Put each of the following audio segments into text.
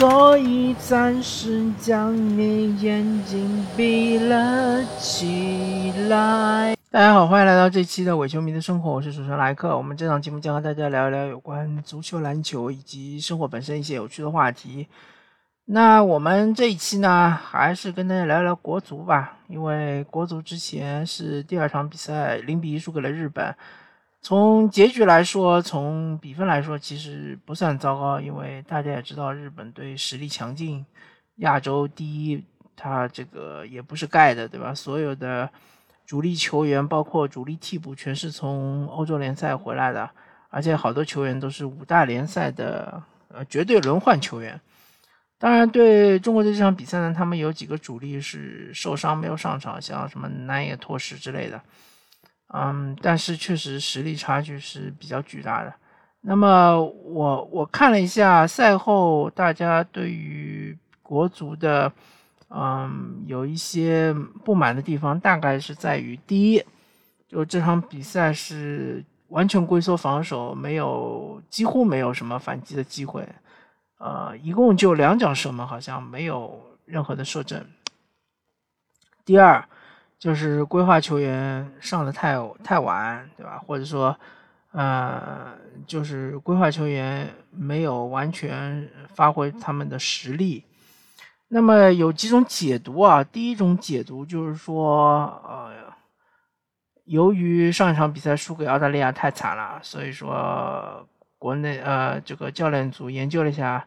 所以暂时将你眼睛闭了起来。大家好，欢迎来到这期的伪球迷的生活，我是主持人莱克。我们这档节目将和大家聊一聊有关足球、篮球以及生活本身一些有趣的话题。那我们这一期呢，还是跟大家聊聊国足吧，因为国足之前是第二场比赛零比一输给了日本。从结局来说，从比分来说，其实不算糟糕，因为大家也知道日本队实力强劲，亚洲第一，他这个也不是盖的，对吧？所有的主力球员，包括主力替补，全是从欧洲联赛回来的，而且好多球员都是五大联赛的呃绝对轮换球员。当然，对中国队这场比赛呢，他们有几个主力是受伤没有上场，像什么南野拓实之类的。嗯，但是确实实力差距是比较巨大的。那么我我看了一下赛后大家对于国足的，嗯，有一些不满的地方，大概是在于第一，就这场比赛是完全龟缩防守，没有几乎没有什么反击的机会，呃，一共就两脚射门，好像没有任何的射正。第二。就是规划球员上的太太晚，对吧？或者说，呃，就是规划球员没有完全发挥他们的实力。那么有几种解读啊？第一种解读就是说，呃，由于上一场比赛输给澳大利亚太惨了，所以说国内呃这个教练组研究了一下。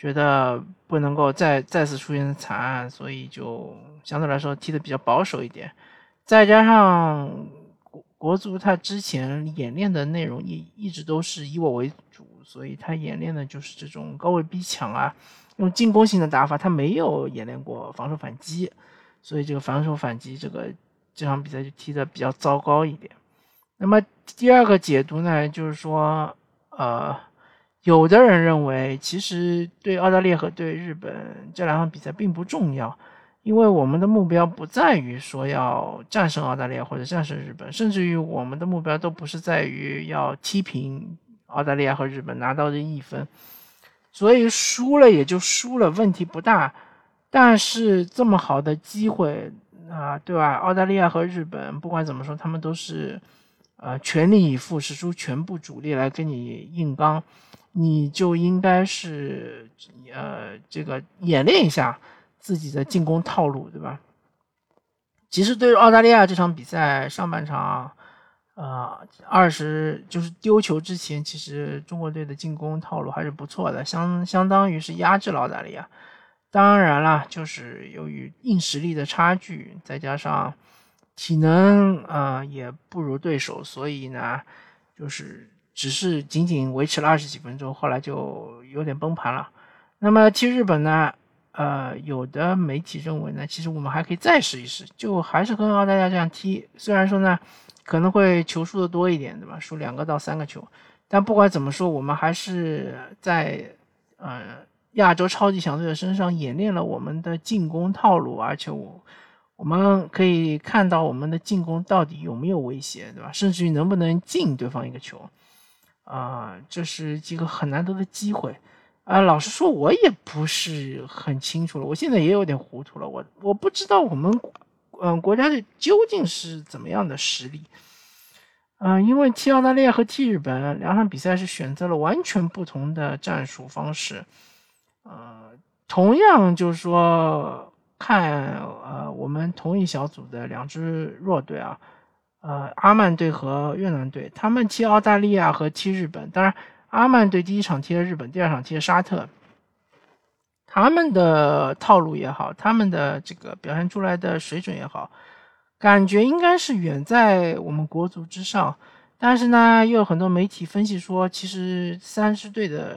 觉得不能够再再次出现惨案，所以就相对来说踢的比较保守一点。再加上国国足他之前演练的内容一一直都是以我为主，所以他演练的就是这种高位逼抢啊，用进攻性的打法，他没有演练过防守反击，所以这个防守反击这个这场比赛就踢的比较糟糕一点。那么第二个解读呢，就是说，呃。有的人认为，其实对澳大利亚和对日本这两场比赛并不重要，因为我们的目标不在于说要战胜澳大利亚或者战胜日本，甚至于我们的目标都不是在于要踢平澳大利亚和日本拿到这一分，所以输了也就输了，问题不大。但是这么好的机会啊，对吧？澳大利亚和日本不管怎么说，他们都是呃全力以赴，使出全部主力来跟你硬刚。你就应该是呃，这个演练一下自己的进攻套路，对吧？其实对于澳大利亚这场比赛上半场，呃，二十就是丢球之前，其实中国队的进攻套路还是不错的，相相当于是压制了澳大利亚。当然了，就是由于硬实力的差距，再加上体能啊也不如对手，所以呢，就是。只是仅仅维持了二十几分钟，后来就有点崩盘了。那么踢日本呢？呃，有的媒体认为呢，其实我们还可以再试一试，就还是跟澳大利亚这样踢。虽然说呢，可能会球输的多一点，对吧？输两个到三个球，但不管怎么说，我们还是在呃亚洲超级强队的身上演练了我们的进攻套路，而且我我们可以看到我们的进攻到底有没有威胁，对吧？甚至于能不能进对方一个球。啊，这是几个很难得的机会，啊，老实说，我也不是很清楚了，我现在也有点糊涂了，我我不知道我们，嗯，国家队究竟是怎么样的实力，嗯，因为踢澳大利亚和踢日本两场比赛是选择了完全不同的战术方式，呃，同样就是说看，呃，我们同一小组的两支弱队啊。呃，阿曼队和越南队，他们踢澳大利亚和踢日本。当然，阿曼队第一场踢了日本，第二场踢了沙特。他们的套路也好，他们的这个表现出来的水准也好，感觉应该是远在我们国足之上。但是呢，又有很多媒体分析说，其实三支队的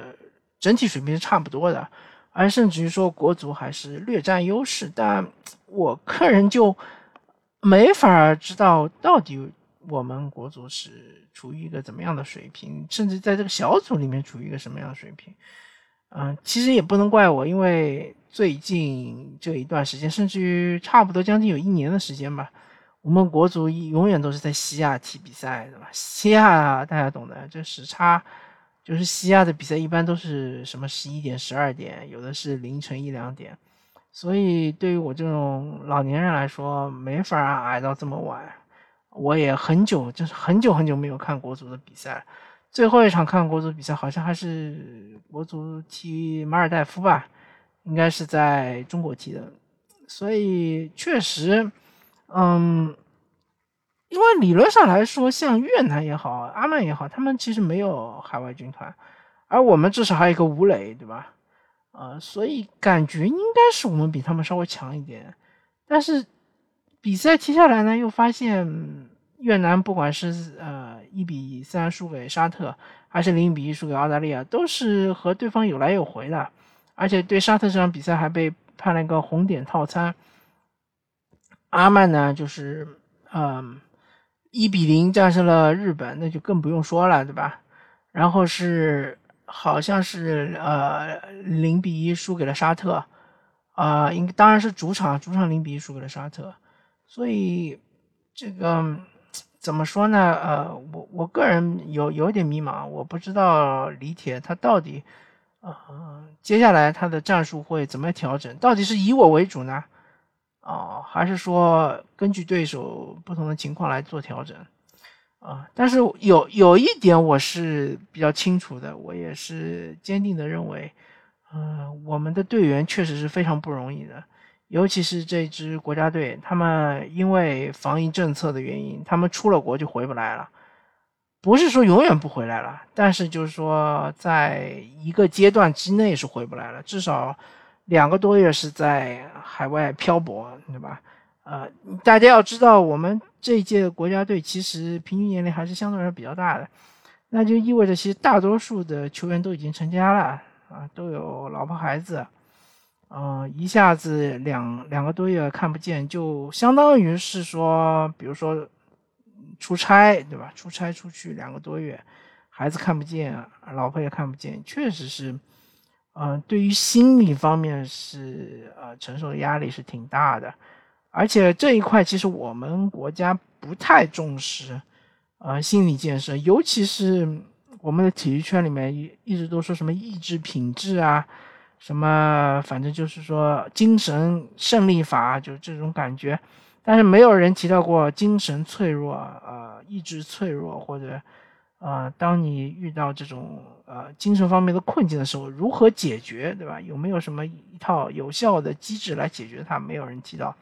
整体水平是差不多的，而甚至于说国足还是略占优势。但我个人就。没法知道到底我们国足是处于一个怎么样的水平，甚至在这个小组里面处于一个什么样的水平。嗯，其实也不能怪我，因为最近这一段时间，甚至于差不多将近有一年的时间吧，我们国足永远都是在西亚踢比赛，对吧？西亚大家懂的，这时差就是西亚的比赛一般都是什么十一点、十二点，有的是凌晨一两点，所以对于我这种老年人来说，没法挨到这么晚。我也很久，就是很久很久没有看国足的比赛。最后一场看国足比赛，好像还是国足踢马尔代夫吧，应该是在中国踢的。所以确实，嗯。因为理论上来说，像越南也好，阿曼也好，他们其实没有海外军团，而我们至少还有一个吴磊，对吧？呃，所以感觉应该是我们比他们稍微强一点。但是比赛踢下来呢，又发现越南不管是呃一比三输给沙特，还是零比一输给澳大利亚，都是和对方有来有回的。而且对沙特这场比赛还被判了一个红点套餐。阿曼呢，就是嗯。一比零战胜了日本，那就更不用说了，对吧？然后是好像是呃零比一输给了沙特，啊，应当然是主场，主场零比一输给了沙特。所以这个怎么说呢？呃，我我个人有有点迷茫，我不知道李铁他到底呃接下来他的战术会怎么调整？到底是以我为主呢？啊，还是说根据对手不同的情况来做调整啊？但是有有一点我是比较清楚的，我也是坚定的认为，呃，我们的队员确实是非常不容易的，尤其是这支国家队，他们因为防疫政策的原因，他们出了国就回不来了，不是说永远不回来了，但是就是说在一个阶段之内是回不来了，至少。两个多月是在海外漂泊，对吧？呃，大家要知道，我们这一届国家队其实平均年龄还是相对来说比较大的，那就意味着其实大多数的球员都已经成家了啊，都有老婆孩子，嗯，一下子两两个多月看不见，就相当于是说，比如说出差，对吧？出差出去两个多月，孩子看不见，老婆也看不见，确实是。嗯，对于心理方面是呃承受的压力是挺大的，而且这一块其实我们国家不太重视，呃心理建设，尤其是我们的体育圈里面一一直都说什么意志品质啊，什么反正就是说精神胜利法，就是这种感觉，但是没有人提到过精神脆弱，呃意志脆弱或者。啊，当你遇到这种呃精神方面的困境的时候，如何解决，对吧？有没有什么一套有效的机制来解决它？没有人提到。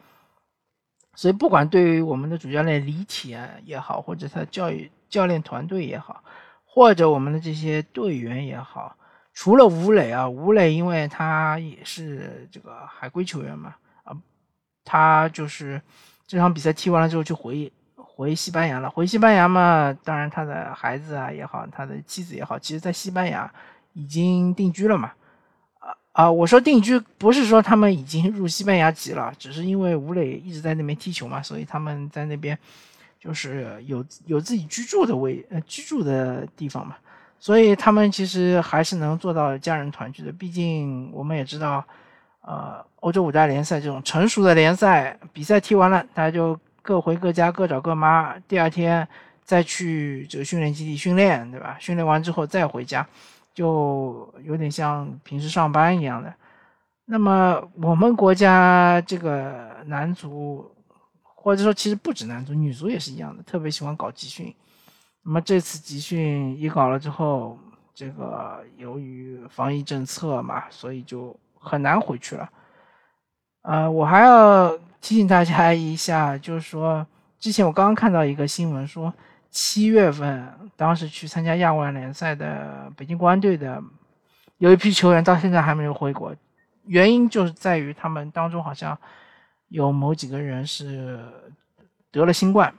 所以，不管对于我们的主教练李铁也好，或者他的教育教练团队也好，或者我们的这些队员也好，除了吴磊啊，吴磊因为他也是这个海归球员嘛，啊，他就是这场比赛踢完了之后就回。回西班牙了，回西班牙嘛，当然他的孩子啊也好，他的妻子也好，其实在西班牙已经定居了嘛。啊啊，我说定居不是说他们已经入西班牙籍了，只是因为吴磊一直在那边踢球嘛，所以他们在那边就是有有自己居住的位呃居住的地方嘛，所以他们其实还是能做到家人团聚的。毕竟我们也知道，呃，欧洲五大联赛这种成熟的联赛比赛踢完了，大家就。各回各家，各找各妈。第二天再去这个训练基地训练，对吧？训练完之后再回家，就有点像平时上班一样的。那么我们国家这个男足，或者说其实不止男足，女足也是一样的，特别喜欢搞集训。那么这次集训一搞了之后，这个由于防疫政策嘛，所以就很难回去了。呃，我还要。提醒大家一下，就是说，之前我刚刚看到一个新闻，说七月份当时去参加亚冠联赛的北京国安队的有一批球员到现在还没有回国，原因就是在于他们当中好像有某几个人是得了新冠，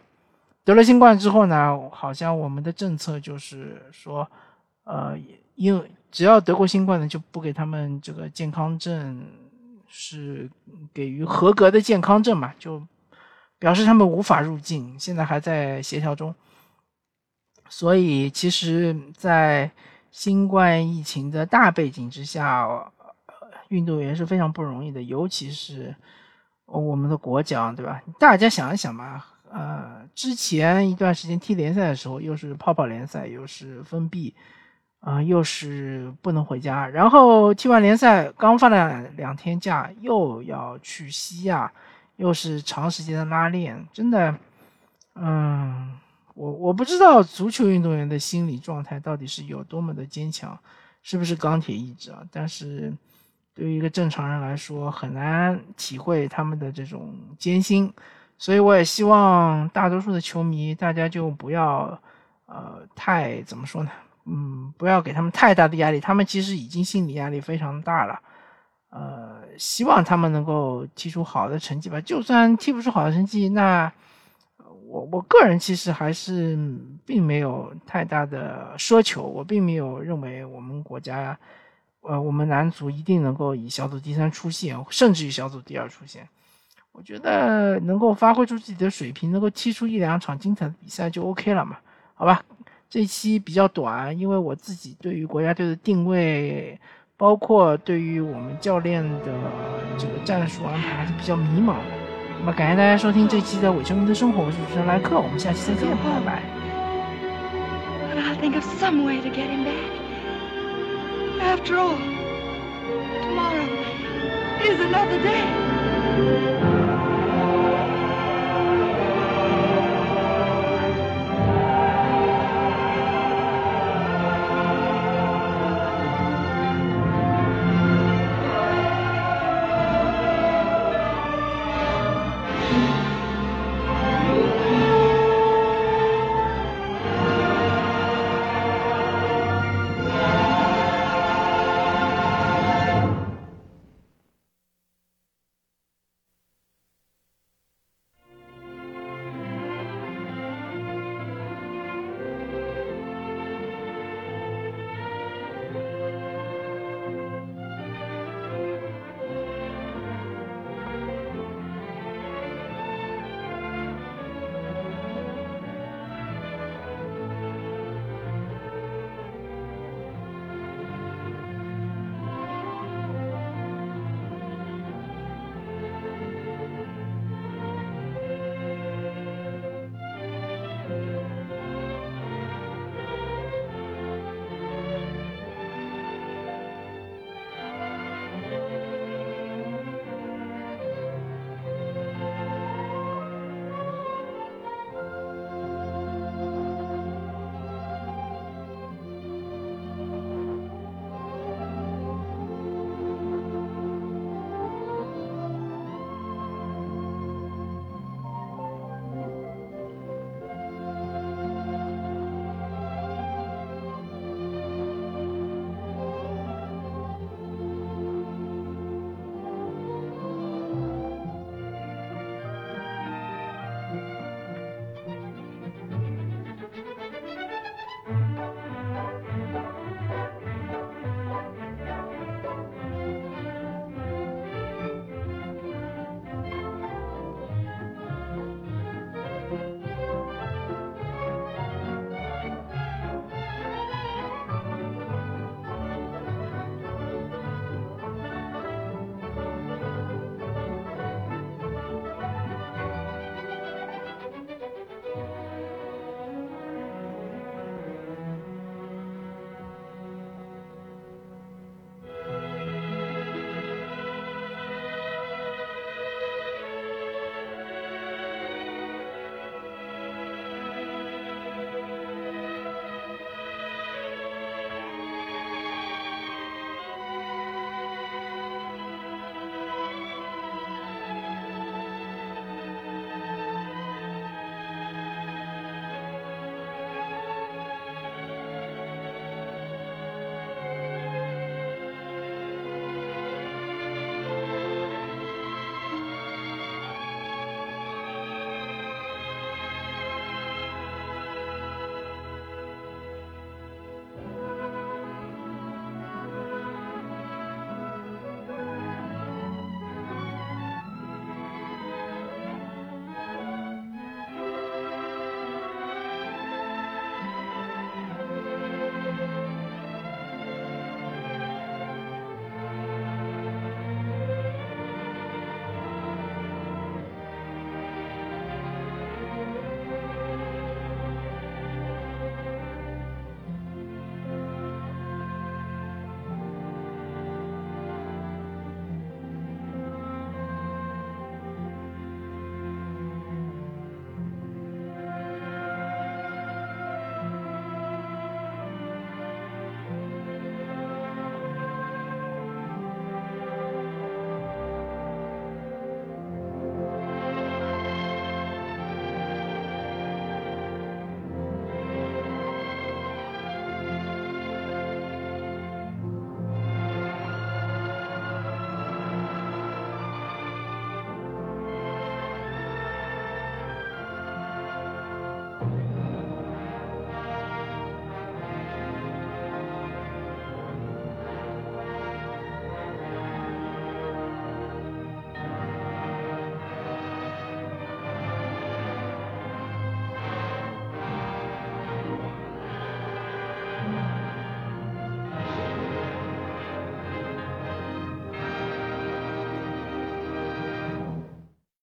得了新冠之后呢，好像我们的政策就是说，呃，因为只要得过新冠的就不给他们这个健康证。是给予合格的健康证嘛？就表示他们无法入境，现在还在协调中。所以，其实，在新冠疫情的大背景之下，运动员是非常不容易的，尤其是我们的国脚，对吧？大家想一想嘛，呃，之前一段时间踢联赛的时候，又是泡泡联赛，又是封闭，啊，又是不能回家，然后踢完联赛刚放了两天假，又要去西亚，又是长时间的拉练，真的，嗯，我我不知道足球运动员的心理状态到底是有多么的坚强，是不是钢铁意志啊？但是对于一个正常人来说，很难体会他们的这种艰辛，所以我也希望大多数的球迷，大家就不要，呃，太怎么说呢？嗯，不要给他们太大的压力，他们其实已经心理压力非常大了。呃，希望他们能够踢出好的成绩吧。就算踢不出好的成绩，那我我个人其实还是并没有太大的奢求。我并没有认为我们国家，呃，我们男足一定能够以小组第三出线，甚至于小组第二出线。我觉得能够发挥出自己的水平，能够踢出一两场精彩的比赛就 OK 了嘛？好吧。这期比较短，因为我自己对于国家队的定位，包括对于我们教练的这个战术安排还是比较迷茫的。那么，感谢大家收听这期的《伪球迷的生活》，我是主持人莱克，我们下期再见，拜拜。Tomorrow is another day.